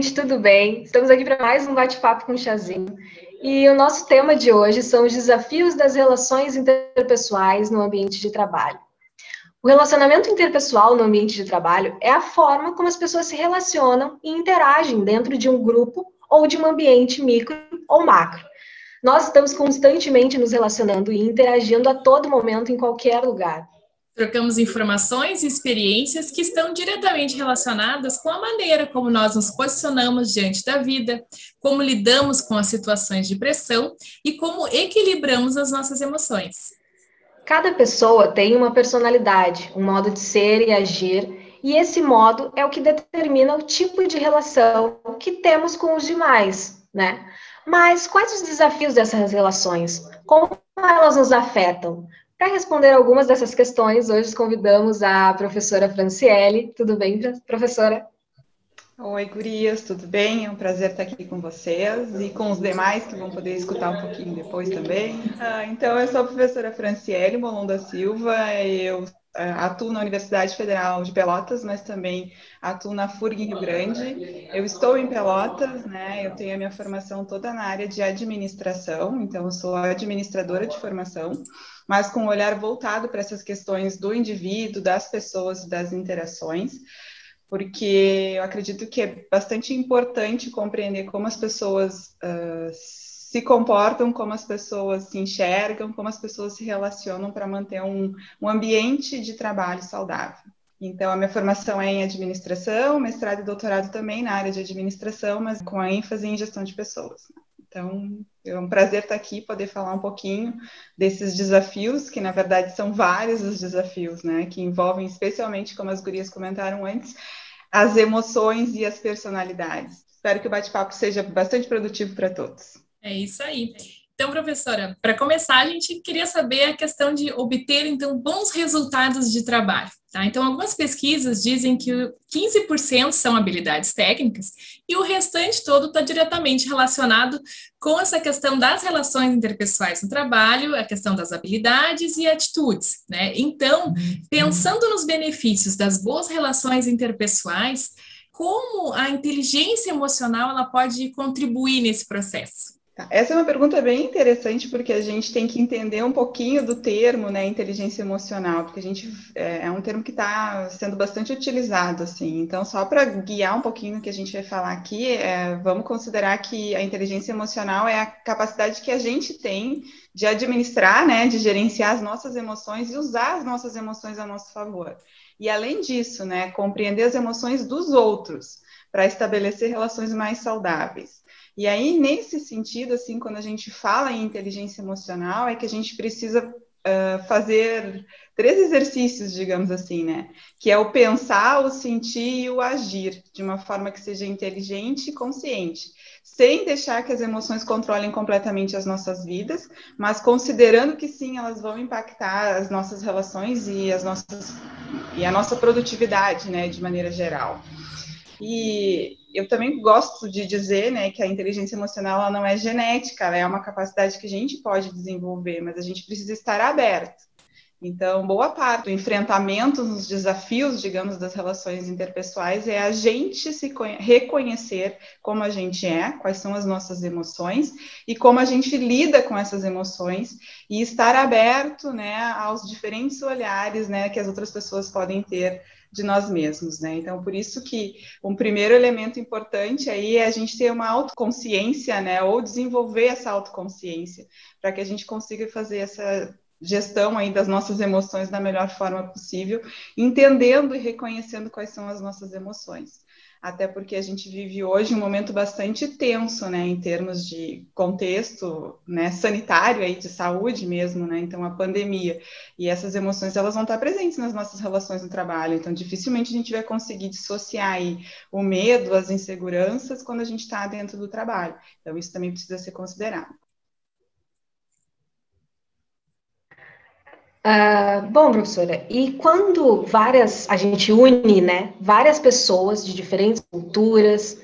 Gente, tudo bem? Estamos aqui para mais um bate-papo com o Chazinho. E o nosso tema de hoje são os desafios das relações interpessoais no ambiente de trabalho. O relacionamento interpessoal no ambiente de trabalho é a forma como as pessoas se relacionam e interagem dentro de um grupo ou de um ambiente micro ou macro. Nós estamos constantemente nos relacionando e interagindo a todo momento em qualquer lugar. Trocamos informações e experiências que estão diretamente relacionadas com a maneira como nós nos posicionamos diante da vida, como lidamos com as situações de pressão e como equilibramos as nossas emoções. Cada pessoa tem uma personalidade, um modo de ser e agir, e esse modo é o que determina o tipo de relação que temos com os demais, né? Mas quais os desafios dessas relações? Como elas nos afetam? Para responder algumas dessas questões, hoje convidamos a professora Franciele. Tudo bem, professora? Oi, gurias, tudo bem? É um prazer estar aqui com vocês e com os demais que vão poder escutar um pouquinho depois também. Ah, então, eu sou a professora Franciele Molon da Silva, eu ah, atuo na Universidade Federal de Pelotas, mas também atuo na FURG em Rio Grande. Eu estou em Pelotas, né? Eu tenho a minha formação toda na área de administração, então eu sou administradora de formação mas com um olhar voltado para essas questões do indivíduo, das pessoas, das interações, porque eu acredito que é bastante importante compreender como as pessoas uh, se comportam, como as pessoas se enxergam, como as pessoas se relacionam para manter um, um ambiente de trabalho saudável. Então, a minha formação é em administração, mestrado e doutorado também na área de administração, mas com a ênfase em gestão de pessoas. Então, é um prazer estar aqui, poder falar um pouquinho desses desafios, que na verdade são vários os desafios, né? Que envolvem especialmente, como as gurias comentaram antes, as emoções e as personalidades. Espero que o bate-papo seja bastante produtivo para todos. É isso aí. Então, professora, para começar, a gente queria saber a questão de obter, então, bons resultados de trabalho. Tá? Então, algumas pesquisas dizem que 15% são habilidades técnicas e o restante todo está diretamente relacionado com essa questão das relações interpessoais no trabalho, a questão das habilidades e atitudes. Né? Então, pensando nos benefícios das boas relações interpessoais, como a inteligência emocional ela pode contribuir nesse processo? Essa é uma pergunta bem interessante, porque a gente tem que entender um pouquinho do termo, né, inteligência emocional, porque a gente é, é um termo que está sendo bastante utilizado, assim. Então, só para guiar um pouquinho o que a gente vai falar aqui, é, vamos considerar que a inteligência emocional é a capacidade que a gente tem de administrar, né, de gerenciar as nossas emoções e usar as nossas emoções a nosso favor. E além disso, né, compreender as emoções dos outros para estabelecer relações mais saudáveis. E aí, nesse sentido, assim, quando a gente fala em inteligência emocional, é que a gente precisa uh, fazer três exercícios, digamos assim, né? Que é o pensar, o sentir e o agir, de uma forma que seja inteligente e consciente, sem deixar que as emoções controlem completamente as nossas vidas, mas considerando que sim, elas vão impactar as nossas relações e as nossas e a nossa produtividade, né, de maneira geral. E eu também gosto de dizer né, que a inteligência emocional ela não é genética, ela é uma capacidade que a gente pode desenvolver, mas a gente precisa estar aberto. Então, boa parte do enfrentamento nos desafios, digamos, das relações interpessoais é a gente se reconhecer como a gente é, quais são as nossas emoções e como a gente lida com essas emoções e estar aberto, né, aos diferentes olhares, né, que as outras pessoas podem ter de nós mesmos, né? Então, por isso que um primeiro elemento importante aí é a gente ter uma autoconsciência, né? Ou desenvolver essa autoconsciência, para que a gente consiga fazer essa gestão aí das nossas emoções da melhor forma possível, entendendo e reconhecendo quais são as nossas emoções até porque a gente vive hoje um momento bastante tenso, né, em termos de contexto, né, sanitário aí, de saúde mesmo, né, então a pandemia, e essas emoções, elas vão estar presentes nas nossas relações no trabalho, então dificilmente a gente vai conseguir dissociar aí o medo, as inseguranças, quando a gente está dentro do trabalho, então isso também precisa ser considerado. Uh, bom, professora, e quando várias, a gente une, né, várias pessoas de diferentes culturas,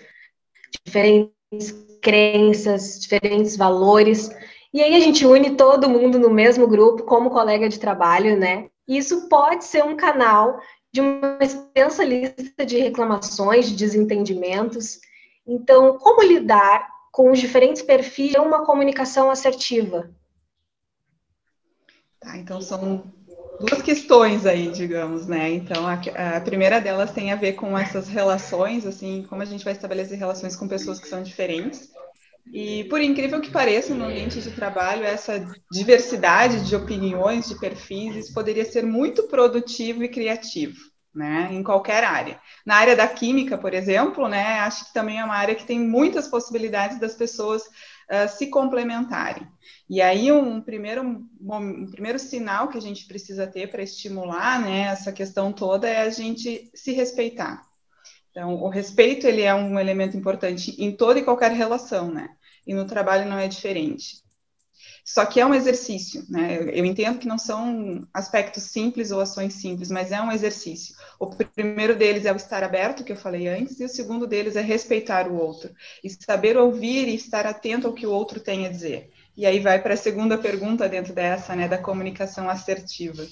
diferentes crenças, diferentes valores, e aí a gente une todo mundo no mesmo grupo como colega de trabalho, né? Isso pode ser um canal de uma extensa lista de reclamações, de desentendimentos. Então, como lidar com os diferentes perfis de uma comunicação assertiva? Tá, então são duas questões aí, digamos, né? Então, a, a, primeira delas tem a ver com essas relações, assim, como a gente vai estabelecer relações com pessoas que são diferentes. E, por incrível que pareça, no ambiente de trabalho, essa diversidade de opiniões, de perfis, poderia ser muito produtivo e criativo. Né, em qualquer área. Na área da química, por exemplo, né, acho que também é uma área que tem muitas possibilidades das pessoas uh, se complementarem. E aí, um primeiro, um primeiro sinal que a gente precisa ter para estimular né, essa questão toda é a gente se respeitar. Então, o respeito ele é um elemento importante em toda e qualquer relação, né? E no trabalho não é diferente. Só que é um exercício, né? Eu entendo que não são aspectos simples ou ações simples, mas é um exercício. O primeiro deles é o estar aberto, que eu falei antes, e o segundo deles é respeitar o outro, e saber ouvir e estar atento ao que o outro tem a dizer. E aí vai para a segunda pergunta dentro dessa, né, da comunicação assertiva.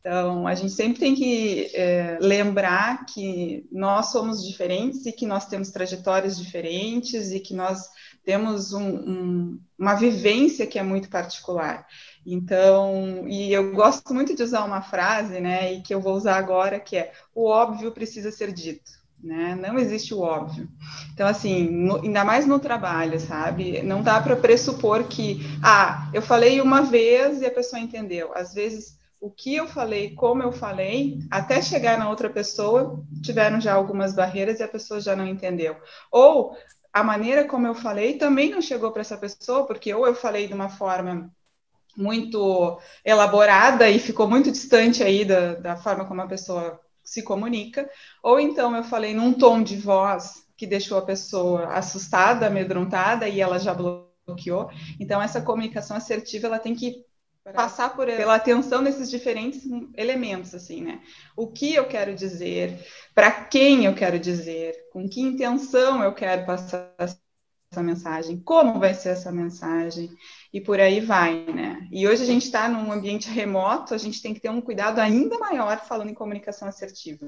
Então, a gente sempre tem que é, lembrar que nós somos diferentes e que nós temos trajetórias diferentes e que nós temos um, um, uma vivência que é muito particular. Então, e eu gosto muito de usar uma frase, né, e que eu vou usar agora, que é: o óbvio precisa ser dito. Né? Não existe o óbvio. Então, assim, no, ainda mais no trabalho, sabe? Não dá para pressupor que, ah, eu falei uma vez e a pessoa entendeu. Às vezes, o que eu falei, como eu falei, até chegar na outra pessoa, tiveram já algumas barreiras e a pessoa já não entendeu. Ou a maneira como eu falei também não chegou para essa pessoa, porque ou eu falei de uma forma muito elaborada e ficou muito distante aí da, da forma como a pessoa se comunica, ou então eu falei num tom de voz que deixou a pessoa assustada, amedrontada e ela já bloqueou. Então essa comunicação assertiva ela tem que passar por pela atenção desses diferentes elementos assim, né? O que eu quero dizer, para quem eu quero dizer, com que intenção eu quero passar essa mensagem, como vai ser essa mensagem e por aí vai, né? E hoje a gente está num ambiente remoto, a gente tem que ter um cuidado ainda maior falando em comunicação assertiva.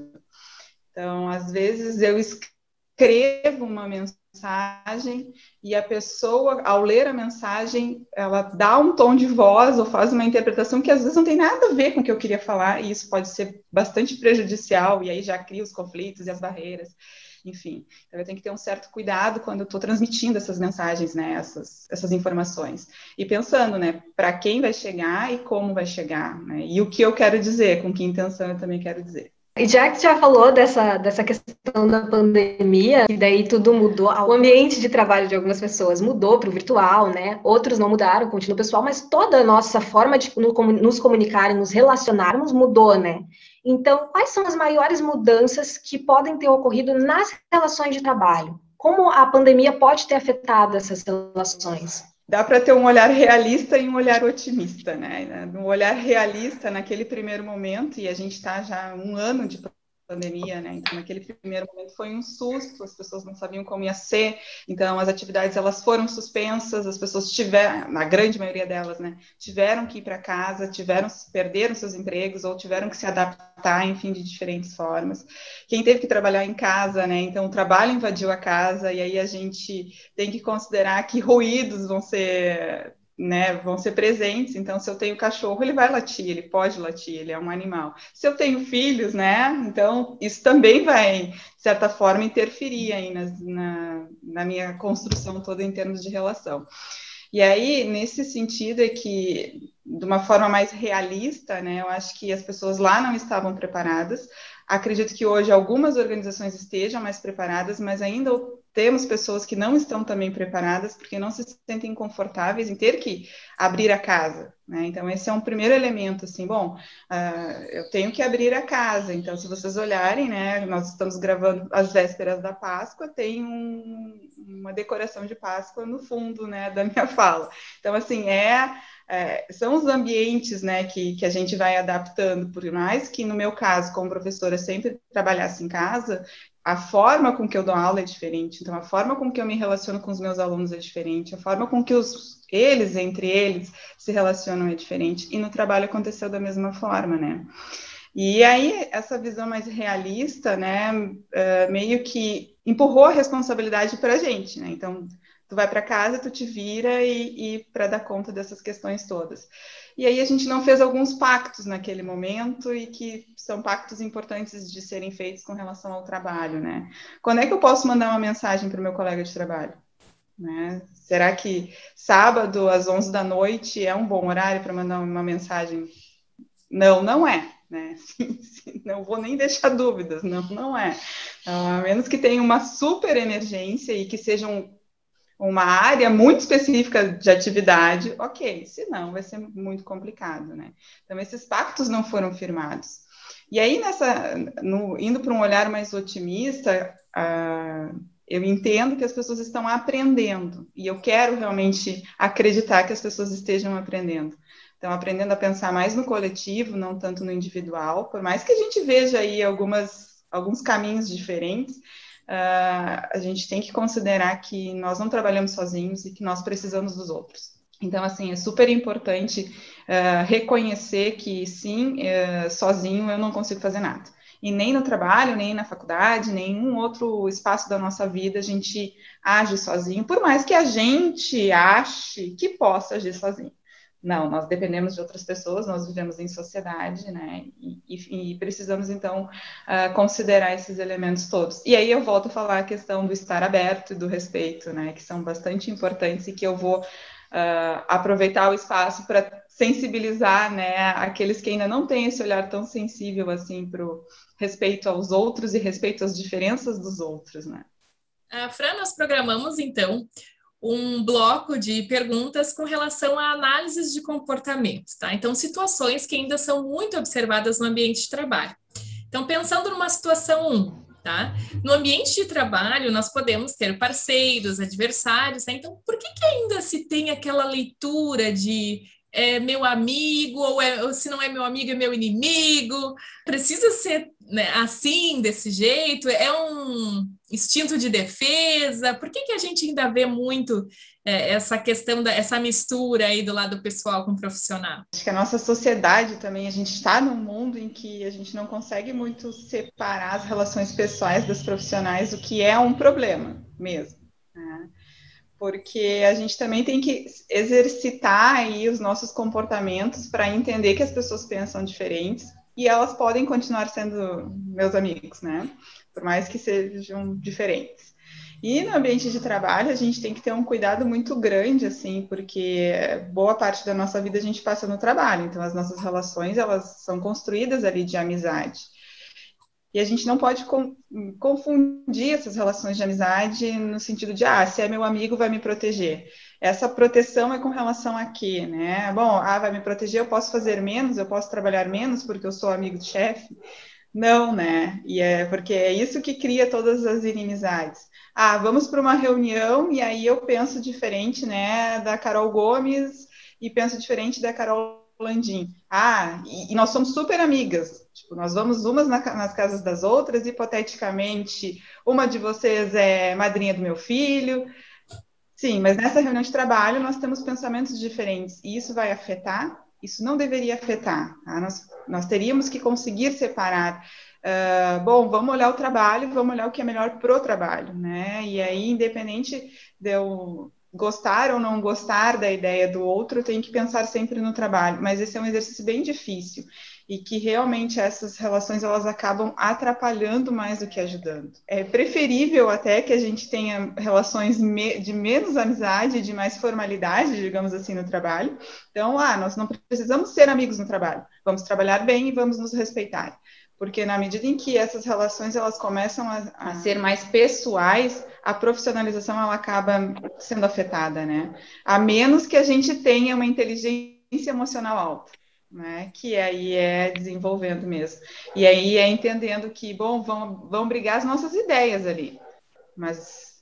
Então, às vezes eu escrevo uma mensagem e a pessoa, ao ler a mensagem, ela dá um tom de voz ou faz uma interpretação que às vezes não tem nada a ver com o que eu queria falar e isso pode ser bastante prejudicial e aí já cria os conflitos e as barreiras. Enfim, então eu tenho que ter um certo cuidado quando eu estou transmitindo essas mensagens, né, essas, essas informações. E pensando, né, para quem vai chegar e como vai chegar, né, e o que eu quero dizer, com que intenção eu também quero dizer. E já que já falou dessa, dessa questão da pandemia, e daí tudo mudou, o ambiente de trabalho de algumas pessoas mudou para o virtual, né? Outros não mudaram, continua pessoal, mas toda a nossa forma de nos comunicar e nos relacionarmos mudou, né? Então, quais são as maiores mudanças que podem ter ocorrido nas relações de trabalho? Como a pandemia pode ter afetado essas relações? dá para ter um olhar realista e um olhar otimista, né? Um olhar realista naquele primeiro momento, e a gente está já um ano de pandemia, né? Então, naquele primeiro momento foi um susto, as pessoas não sabiam como ia ser, então as atividades elas foram suspensas, as pessoas tiveram, a grande maioria delas, né, tiveram que ir para casa, tiveram perderam seus empregos ou tiveram que se adaptar, enfim, de diferentes formas. Quem teve que trabalhar em casa, né? Então o trabalho invadiu a casa e aí a gente tem que considerar que ruídos vão ser né, vão ser presentes. Então, se eu tenho cachorro, ele vai latir, ele pode latir, ele é um animal. Se eu tenho filhos, né, então isso também vai, de certa forma, interferir aí na, na, na minha construção toda em termos de relação. E aí, nesse sentido, é que, de uma forma mais realista, né, eu acho que as pessoas lá não estavam preparadas. Acredito que hoje algumas organizações estejam mais preparadas, mas ainda temos pessoas que não estão também preparadas porque não se sentem confortáveis em ter que abrir a casa, né? Então esse é um primeiro elemento, assim, bom, uh, eu tenho que abrir a casa. Então, se vocês olharem, né, nós estamos gravando as vésperas da Páscoa, tem um, uma decoração de Páscoa no fundo, né, da minha fala. Então, assim, é é, são os ambientes né, que, que a gente vai adaptando, por mais que no meu caso, como professora, sempre trabalhasse em casa, a forma com que eu dou aula é diferente, então a forma com que eu me relaciono com os meus alunos é diferente, a forma com que os, eles, entre eles, se relacionam é diferente, e no trabalho aconteceu da mesma forma, né? E aí, essa visão mais realista, né, uh, meio que empurrou a responsabilidade para a gente, né? Então, tu vai para casa, tu te vira e, e para dar conta dessas questões todas. E aí a gente não fez alguns pactos naquele momento e que são pactos importantes de serem feitos com relação ao trabalho, né? Quando é que eu posso mandar uma mensagem para o meu colega de trabalho? Né? Será que sábado às 11 da noite é um bom horário para mandar uma mensagem? Não, não é. Né? Não vou nem deixar dúvidas, não, não é. Então, a menos que tenha uma super emergência e que sejam uma área muito específica de atividade, ok, senão vai ser muito complicado, né? Então, esses pactos não foram firmados. E aí, nessa, no, indo para um olhar mais otimista, uh, eu entendo que as pessoas estão aprendendo, e eu quero realmente acreditar que as pessoas estejam aprendendo. Estão aprendendo a pensar mais no coletivo, não tanto no individual, por mais que a gente veja aí algumas, alguns caminhos diferentes, uh, a gente tem que considerar que nós não trabalhamos sozinhos e que nós precisamos dos outros. Então, assim, é super importante uh, reconhecer que, sim, uh, sozinho eu não consigo fazer nada. E nem no trabalho, nem na faculdade, nenhum outro espaço da nossa vida a gente age sozinho, por mais que a gente ache que possa agir sozinho. Não, nós dependemos de outras pessoas, nós vivemos em sociedade, né? E, e, e precisamos, então, uh, considerar esses elementos todos. E aí eu volto a falar a questão do estar aberto e do respeito, né? Que são bastante importantes e que eu vou uh, aproveitar o espaço para sensibilizar, né? Aqueles que ainda não têm esse olhar tão sensível, assim, para o respeito aos outros e respeito às diferenças dos outros, né? Uh, Fran, nós programamos, então, um bloco de perguntas com relação a análises de comportamento, tá? Então, situações que ainda são muito observadas no ambiente de trabalho. Então, pensando numa situação 1, tá? No ambiente de trabalho, nós podemos ter parceiros, adversários, tá? Então, por que, que ainda se tem aquela leitura de é meu amigo, ou, é, ou se não é meu amigo, é meu inimigo? Precisa ser né, assim, desse jeito? É um instinto de defesa? Por que, que a gente ainda vê muito é, essa questão, da, essa mistura aí do lado pessoal com o profissional? Acho que a nossa sociedade também, a gente está num mundo em que a gente não consegue muito separar as relações pessoais das profissionais, o que é um problema mesmo. Né? Porque a gente também tem que exercitar aí os nossos comportamentos para entender que as pessoas pensam diferentes, e elas podem continuar sendo meus amigos, né? Por mais que sejam diferentes. E no ambiente de trabalho, a gente tem que ter um cuidado muito grande, assim, porque boa parte da nossa vida a gente passa no trabalho, então as nossas relações, elas são construídas ali de amizade. E a gente não pode confundir essas relações de amizade no sentido de, ah, se é meu amigo, vai me proteger. Essa proteção é com relação a quê, né? Bom, ah, vai me proteger, eu posso fazer menos, eu posso trabalhar menos porque eu sou amigo do chefe. Não, né? E é porque é isso que cria todas as inimizades. Ah, vamos para uma reunião e aí eu penso diferente, né, da Carol Gomes e penso diferente da Carol Landim. Ah, e, e nós somos super amigas. Tipo, nós vamos umas na, nas casas das outras, hipoteticamente, uma de vocês é madrinha do meu filho, Sim, mas nessa reunião de trabalho nós temos pensamentos diferentes e isso vai afetar? Isso não deveria afetar. Tá? Nós, nós teríamos que conseguir separar. Uh, bom, vamos olhar o trabalho, vamos olhar o que é melhor para o trabalho, né? E aí, independente de eu gostar ou não gostar da ideia do outro, eu tenho que pensar sempre no trabalho. Mas esse é um exercício bem difícil e que realmente essas relações elas acabam atrapalhando mais do que ajudando. É preferível até que a gente tenha relações de menos amizade, de mais formalidade, digamos assim, no trabalho. Então, ah, nós não precisamos ser amigos no trabalho. Vamos trabalhar bem e vamos nos respeitar porque na medida em que essas relações elas começam a, a, ser mais pessoais, a profissionalização ela acaba sendo afetada, né? A menos que a gente tenha uma inteligência emocional alta. Né, que aí é desenvolvendo mesmo. E aí é entendendo que, bom, vão, vão brigar as nossas ideias ali. Mas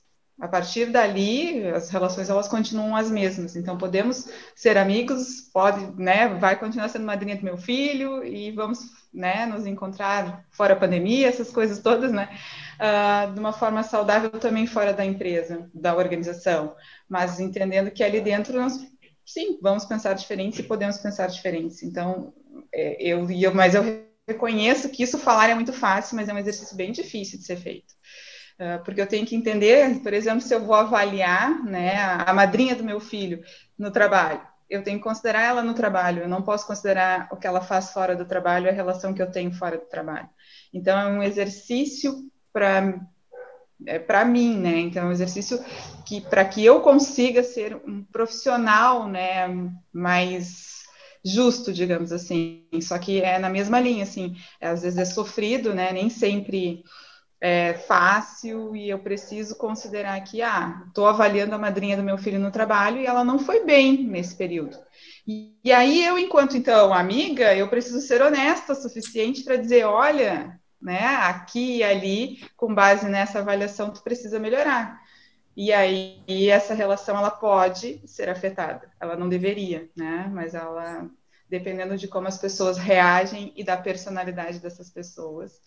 a partir dali, as relações elas continuam as mesmas. Então, podemos ser amigos, pode, né, vai continuar sendo madrinha do meu filho e vamos, né, nos encontrar fora a pandemia, essas coisas todas, né, uh, de uma forma saudável também fora da empresa, da organização, mas entendendo que ali dentro nós, sim, vamos pensar diferente e podemos pensar diferentes. Então, é, eu, eu, mas eu reconheço que isso falar é muito fácil, mas é um exercício bem difícil de ser feito. Ah, porque eu tenho que entender, por exemplo, se eu vou avaliar né, a, a madrinha do meu filho no trabalho, eu tenho que considerar ela no trabalho, eu não posso considerar o que ela faz fora do trabalho, a relação que eu tenho fora do trabalho. Então, é um exercício para é, para mim, né? Então, é um exercício que para que eu consiga ser um profissional, né, mais justo, digamos assim. Só que é na mesma linha, assim, às vezes é sofrido, né? Nem sempre é, fácil e eu preciso considerar que, ah, estou avaliando a madrinha do meu filho no trabalho e ela não foi bem nesse período. E, e aí eu, enquanto então amiga, eu preciso ser honesta o suficiente para dizer, olha, né, aqui e ali, com base nessa avaliação, tu precisa melhorar. E aí e essa relação ela pode ser afetada. Ela não deveria, né? Mas ela, dependendo de como as pessoas reagem e da personalidade dessas pessoas,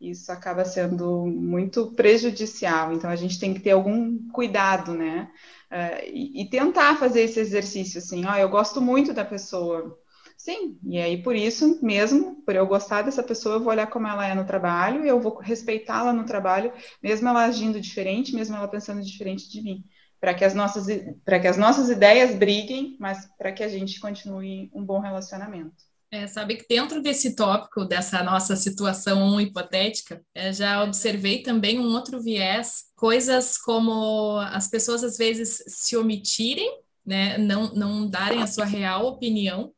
isso acaba sendo muito prejudicial. Então, a gente tem que ter algum cuidado, né? Uh, e, e, tentar fazer esse exercício, assim, ó, eu gosto muito da pessoa. Sim, e aí por isso mesmo, por eu gostar dessa pessoa, eu vou olhar como ela é no trabalho e eu vou respeitá-la no trabalho, mesmo ela agindo diferente, mesmo ela pensando diferente de mim, para que as nossas para que as nossas ideias briguem, mas para que a gente continue um bom relacionamento. É, sabe que dentro desse tópico, dessa nossa situação hipotética, é, já observei também um outro viés, coisas como as pessoas às vezes se omitirem, né, não, não darem a sua real opinião,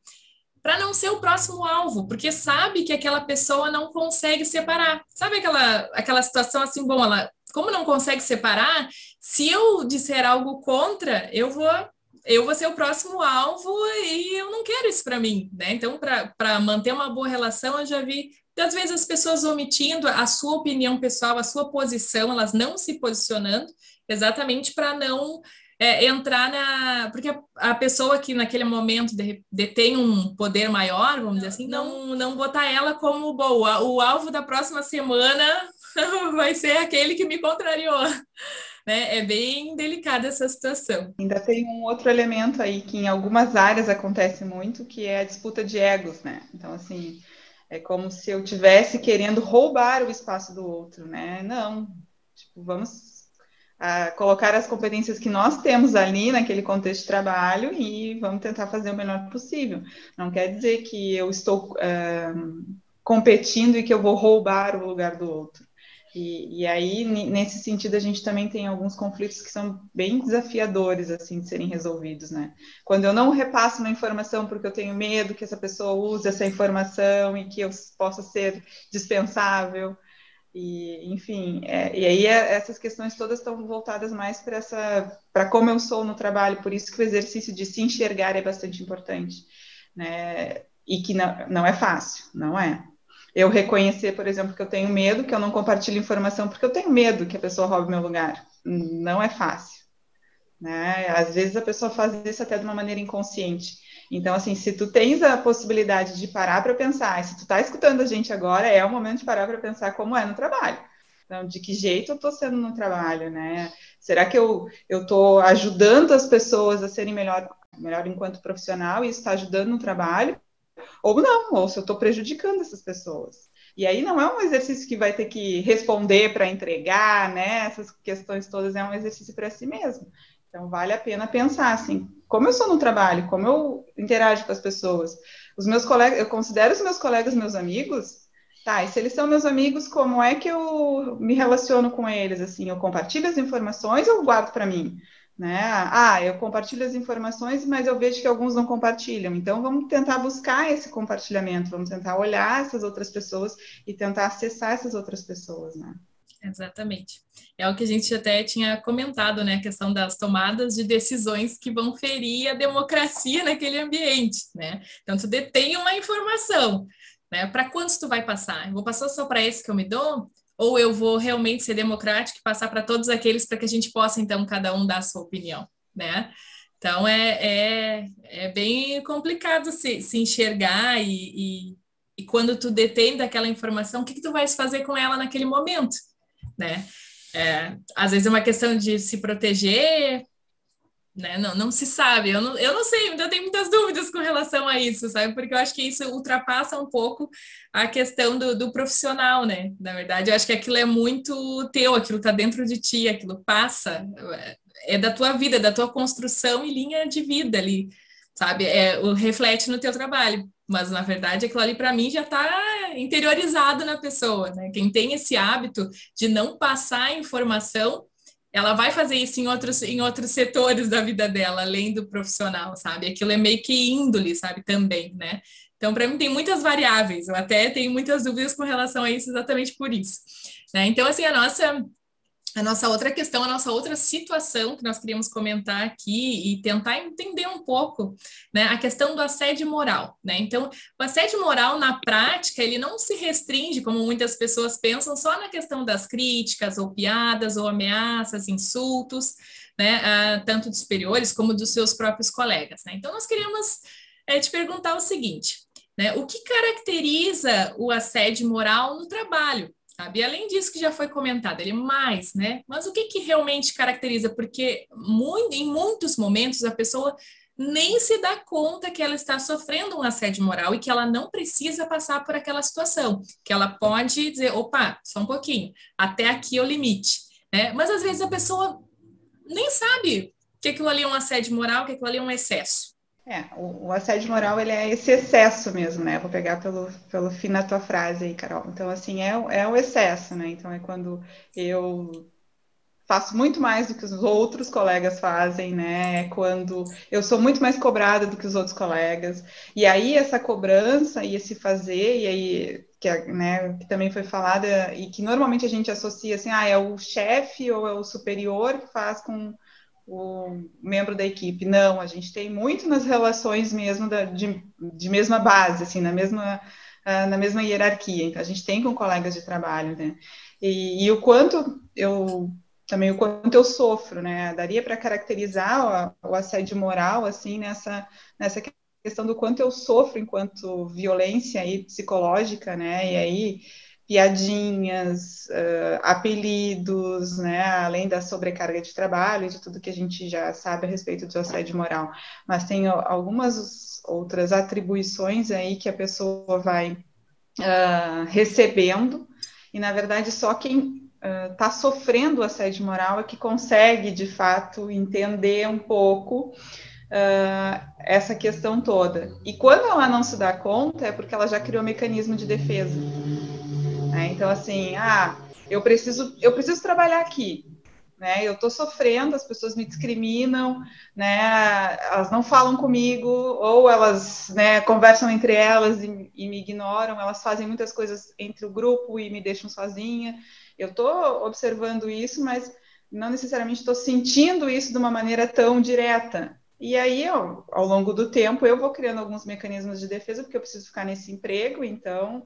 para não ser o próximo alvo, porque sabe que aquela pessoa não consegue separar. Sabe aquela, aquela situação assim, bom, ela, como não consegue separar, se eu disser algo contra, eu vou eu vou ser o próximo alvo e eu não quero isso para mim, né? Então, para manter uma boa relação, eu já vi às vezes as pessoas omitindo a sua opinião pessoal, a sua posição, elas não se posicionando, exatamente para não é, entrar na. Porque a, a, pessoa que naquele momento de, detém um poder maior, vamos dizer assim, não, não botar ela como boa. O alvo da próxima semana vai ser aquele que me contrariou né? É bem delicada essa situação. Ainda tem um outro elemento aí que em algumas áreas acontece muito, que é a disputa de egos, né? Então, assim, é como se eu tivesse querendo roubar o espaço do outro, né? Não, tipo, vamos a colocar as competências que nós temos ali naquele contexto de trabalho e vamos tentar fazer o melhor possível. Não quer dizer que eu estou uh, competindo e que eu vou roubar o lugar do outro. E, e, aí, nesse sentido, a gente também tem alguns conflitos que são bem desafiadores, assim, de serem resolvidos, né? Quando eu não repasso uma informação porque eu tenho medo que essa pessoa use essa informação e que eu possa ser dispensável, e, enfim, é, e aí é, essas questões todas estão voltadas mais para essa, para como eu sou no trabalho, por isso que o exercício de se enxergar é bastante importante, né? E que não, não é fácil, não é eu reconhecer, por exemplo, que eu tenho medo, que eu não compartilho informação porque eu tenho medo que a pessoa roube meu lugar. Não é fácil. Né? Às vezes a pessoa faz isso até de uma maneira inconsciente. Então, assim, se tu tens a possibilidade de parar para pensar, se tu está escutando a gente agora, é o momento de parar para pensar como é no trabalho. Então, de que jeito eu estou sendo no trabalho, né? Será que eu estou ajudando as pessoas a serem melhor, melhor enquanto profissional e isso está ajudando no trabalho? Ou não, ou se eu estou prejudicando essas pessoas. E aí não é um exercício que vai ter que responder para entregar, né? Essas questões todas é um exercício para si mesmo. Então vale a pena pensar assim, como eu sou no trabalho, como eu interajo com as pessoas. Os meus colegas, eu considero os meus colegas meus amigos, tá? E se eles são meus amigos, como é que eu me relaciono com eles? Assim, eu compartilho as informações ou guardo para mim? Né? Ah, eu compartilho as informações, mas eu vejo que alguns não compartilham. Então, vamos tentar buscar esse compartilhamento, vamos tentar olhar essas outras pessoas e tentar acessar essas outras pessoas, né? Exatamente. É o que a gente até tinha comentado, né? A questão das tomadas de decisões que vão ferir a democracia naquele ambiente, né? Então, tu detém uma informação, né? Para quantos tu vai passar? Eu vou passar só para esse que eu me dou? Ou eu vou realmente ser democrático e passar para todos aqueles para que a gente possa, então, cada um dar a sua opinião, né? Então, é, é, é bem complicado se, se enxergar e, e, e quando tu detém daquela informação, o que, que tu vais fazer com ela naquele momento? né? É, às vezes é uma questão de se proteger, né? Não, não se sabe. Eu não, eu não sei, ainda tenho muitas dúvidas com relação a isso, sabe? Porque eu acho que isso ultrapassa um pouco a questão do, do profissional, né? Na verdade, eu acho que aquilo é muito teu, aquilo está dentro de ti, aquilo passa, é da tua vida, da tua construção e linha de vida ali, sabe? É, o reflete no teu trabalho. Mas, na verdade, aquilo ali, para mim, já está interiorizado na pessoa, né? Quem tem esse hábito de não passar informação, ela vai fazer isso em outros, em outros setores da vida dela, além do profissional, sabe? Aquilo é meio que índole, sabe? Também, né? Então, para mim, tem muitas variáveis. Eu até tenho muitas dúvidas com relação a isso, exatamente por isso. Né? Então, assim, a nossa a nossa outra questão, a nossa outra situação que nós queríamos comentar aqui e tentar entender um pouco, né, a questão do assédio moral, né? Então, o assédio moral na prática, ele não se restringe, como muitas pessoas pensam, só na questão das críticas ou piadas ou ameaças, insultos, né, tanto dos superiores como dos seus próprios colegas, né? Então, nós queríamos é, te perguntar o seguinte, né, o que caracteriza o assédio moral no trabalho? Sabe? E além disso que já foi comentado, ele é mais, né? Mas o que, que realmente caracteriza? Porque muito, em muitos momentos a pessoa nem se dá conta que ela está sofrendo um assédio moral e que ela não precisa passar por aquela situação, que ela pode dizer, opa, só um pouquinho, até aqui é o limite, né? Mas às vezes a pessoa nem sabe que aquilo ali é um assédio moral, que aquilo ali é um excesso. É, o, o, assédio moral, ele é esse excesso mesmo, né? Vou pegar pelo, pelo fim da tua frase aí, Carol. Então, assim, é, é o excesso, né? Então, é quando eu faço muito mais do que os outros colegas fazem, né? É quando eu sou muito mais cobrada do que os outros colegas. E aí, essa cobrança e esse fazer, e aí, que, né, que também foi falada, e que normalmente a gente associa assim, ah, é o chefe ou é o superior que faz com o membro da equipe. Não, a gente tem muito nas relações mesmo da, de, de mesma base, assim, na mesma, uh, na mesma hierarquia. Então, a gente tem com colegas de trabalho, né? E, e o quanto eu também o quanto eu sofro, né? Daria para caracterizar o, o, assédio moral assim nessa nessa questão do quanto eu sofro enquanto violência aí psicológica, né? E aí piadinhas, uh, apelidos, né, além da sobrecarga de trabalho, de tudo que a gente já sabe a respeito do assédio moral. Mas tem algumas outras atribuições aí que a pessoa vai uh, recebendo, e na verdade só quem está uh, sofrendo assédio moral é que consegue, de fato, entender um pouco essa questão toda. E quando ela não se dá conta, é porque ela já criou um mecanismo de defesa. Né? Então, assim, ah, eu preciso, eu preciso trabalhar aqui. Né? Eu estou sofrendo, as pessoas me discriminam, né? Elas não falam comigo, ou elas né, conversam entre elas e, e me ignoram, elas fazem muitas coisas entre o grupo e me deixam sozinha. Eu estou observando isso, mas não necessariamente estou sentindo isso de uma maneira tão direta. E aí, ó, ao longo do tempo, eu vou criando alguns mecanismos de defesa, porque eu preciso ficar nesse emprego, então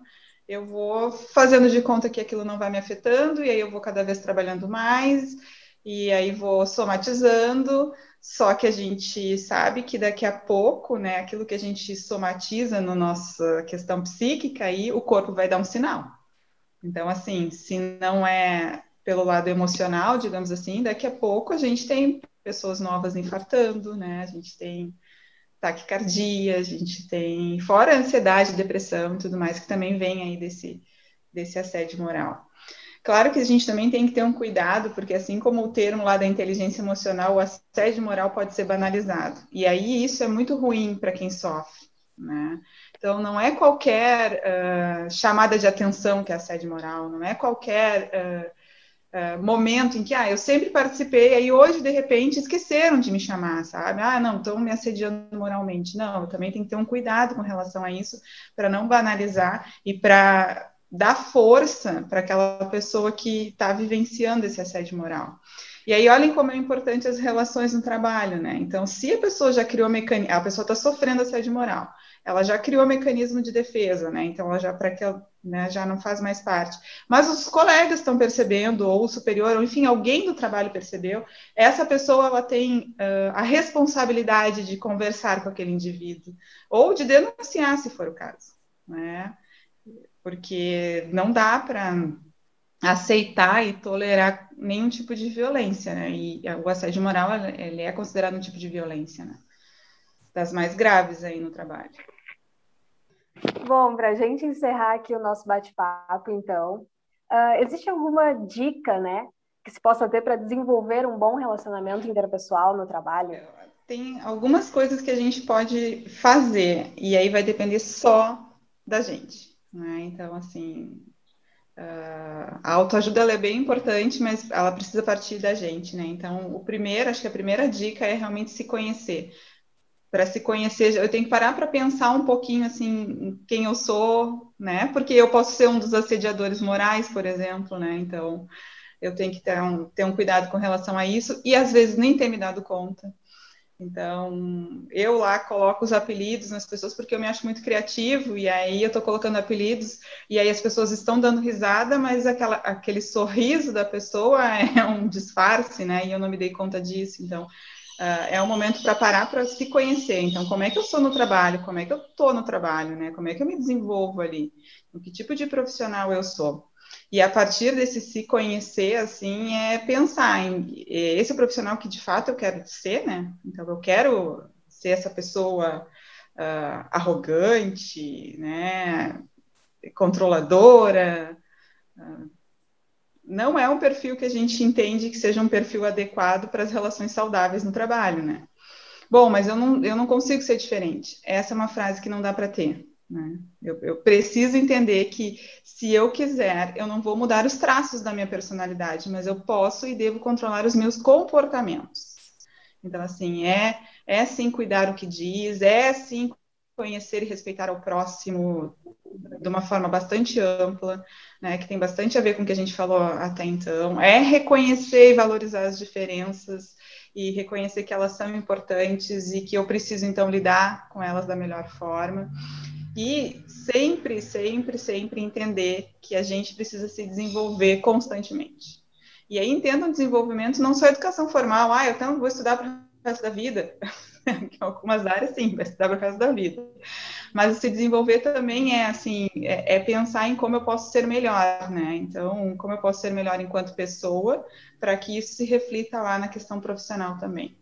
eu vou fazendo de conta que aquilo não vai me afetando, e aí eu vou cada vez trabalhando mais, e aí vou somatizando, só que a gente sabe que daqui a pouco, né, aquilo que a gente somatiza na nossa questão psíquica, aí o corpo vai dar um sinal. Então, assim, se não é pelo lado emocional, digamos assim, daqui a pouco a gente tem pessoas novas infartando, né, a gente tem taquicardia, a gente tem, fora ansiedade, depressão e tudo mais, que também vem aí desse, desse assédio moral. Claro que a gente também tem que ter um cuidado, porque assim como o termo lá da inteligência emocional, o assédio moral pode ser banalizado. E aí isso é muito ruim para quem sofre, né? Então, não é qualquer uh, chamada de atenção que é assédio moral, não é qualquer uh, uh, momento em que, ah, eu sempre participei, aí hoje, de repente, esqueceram de me chamar, sabe? Ah, não, estão me assediando moralmente. Não, eu também tenho que ter um cuidado com relação a isso, para não banalizar e para dar força para aquela pessoa que está vivenciando esse assédio moral. E aí, olhem como é importante as relações no trabalho, né? Então, se a pessoa já criou mecanismo, a pessoa está sofrendo assédio moral, ela já criou mecanismo de defesa, né? Então, ela já para que né, já não faz mais parte. Mas os colegas estão percebendo, ou o superior, ou enfim, alguém do trabalho percebeu. Essa pessoa ela tem uh, a responsabilidade de conversar com aquele indivíduo, ou de denunciar, se for o caso, né? Porque não dá para aceitar e tolerar nenhum tipo de violência, né? E o assédio moral ele é considerado um tipo de violência, né? Das mais graves aí no trabalho. Bom, para a gente encerrar aqui o nosso bate-papo, então, uh, existe alguma dica, né, que se possa ter para desenvolver um bom relacionamento interpessoal no trabalho? Tem algumas coisas que a gente pode fazer e aí vai depender só da gente, né? Então, assim, Uh, a autoajuda é bem importante, mas ela precisa partir da gente, né? Então, o primeiro, acho que a primeira dica é realmente se conhecer. Para se conhecer, eu tenho que parar para pensar um pouquinho assim quem eu sou, né? Porque eu posso ser um dos assediadores morais, por exemplo, né? Então, eu tenho que ter um, ter um cuidado com relação a isso e às vezes nem ter me dado conta. Então, eu lá coloco os apelidos nas pessoas porque eu me acho muito criativo, e aí eu estou colocando apelidos, e aí as pessoas estão dando risada, mas aquela, aquele sorriso da pessoa é um disfarce, né? E eu não me dei conta disso. Então, uh, é um momento para parar para se conhecer. Então, como é que eu sou no trabalho? Como é que eu estou no trabalho, né? Como é que eu me desenvolvo ali? Que tipo de profissional eu sou? E a partir desse se conhecer, assim, é pensar em esse profissional que de fato eu quero ser, né? Então, eu quero ser essa pessoa uh, arrogante, né? Controladora. Uh, não é um perfil que a gente entende que seja um perfil adequado para as relações saudáveis no trabalho, né? Bom, mas eu não, eu não consigo ser diferente. Essa é uma frase que não dá para ter. Né? Eu, eu, preciso entender que, se eu quiser, eu não vou mudar os traços da minha personalidade, mas eu posso e devo controlar os meus comportamentos. Então, assim, é, é sim cuidar o que diz, é sim conhecer e respeitar o próximo de uma forma bastante ampla, né, que tem bastante a ver com o que a gente falou até então, é reconhecer e valorizar as diferenças e reconhecer que elas são importantes e que eu preciso então lidar com elas da melhor forma. E sempre, sempre, sempre entender que a gente precisa se desenvolver constantemente. E aí entendam desenvolvimento não só educação formal, ah, eu então vou estudar para o resto da vida. algumas áreas, sim, vai estudar para o resto da vida. Mas se desenvolver também é assim, é, é, pensar em como eu posso ser melhor, né? Então, como eu posso ser melhor enquanto pessoa, para que isso se reflita lá na questão profissional também.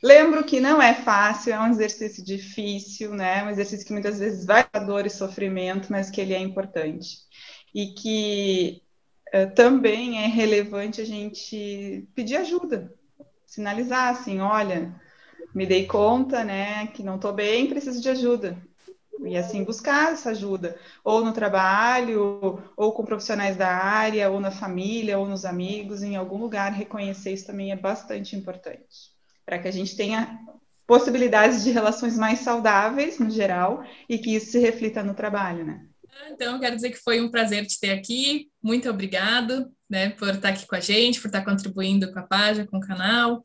Lembro que não é fácil, é um exercício difícil, né? Um exercício que muitas vezes vai dar dor e sofrimento, mas que ele é importante. E que uh, também é relevante a gente pedir ajuda, sinalizar assim, olha, me dei conta, né, que não estou bem, preciso de ajuda. E assim buscar essa ajuda, ou no trabalho, ou com profissionais da área, ou na família, ou nos amigos, em algum lugar, reconhecer isso também é bastante importante para que a gente tenha possibilidades de relações mais saudáveis, no geral, e que isso se reflita no trabalho, né? Então, quero dizer que foi um prazer te ter aqui. Muito obrigado, né, por estar aqui com a gente, por estar contribuindo com a página, com o canal.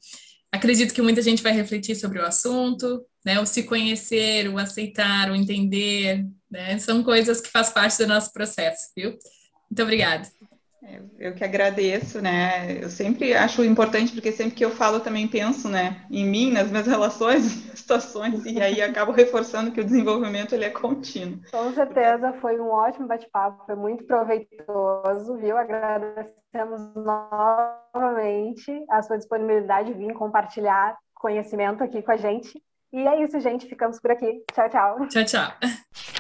Acredito que muita gente vai refletir sobre o assunto, né? O se conhecer, o aceitar, o entender, né? São coisas que faz parte do nosso processo, viu? Muito obrigada. Eu que agradeço, né? Eu sempre acho importante, porque sempre que eu falo, eu também penso, né, em mim, nas minhas relações, situações, e aí acabo reforçando que o desenvolvimento ele é contínuo. Com certeza, foi um ótimo bate-papo, foi muito proveitoso, viu? Agradecemos novamente a sua disponibilidade de vir compartilhar conhecimento aqui com a gente. E é isso, gente. Ficamos por aqui. Tchau, tchau. Tchau, tchau.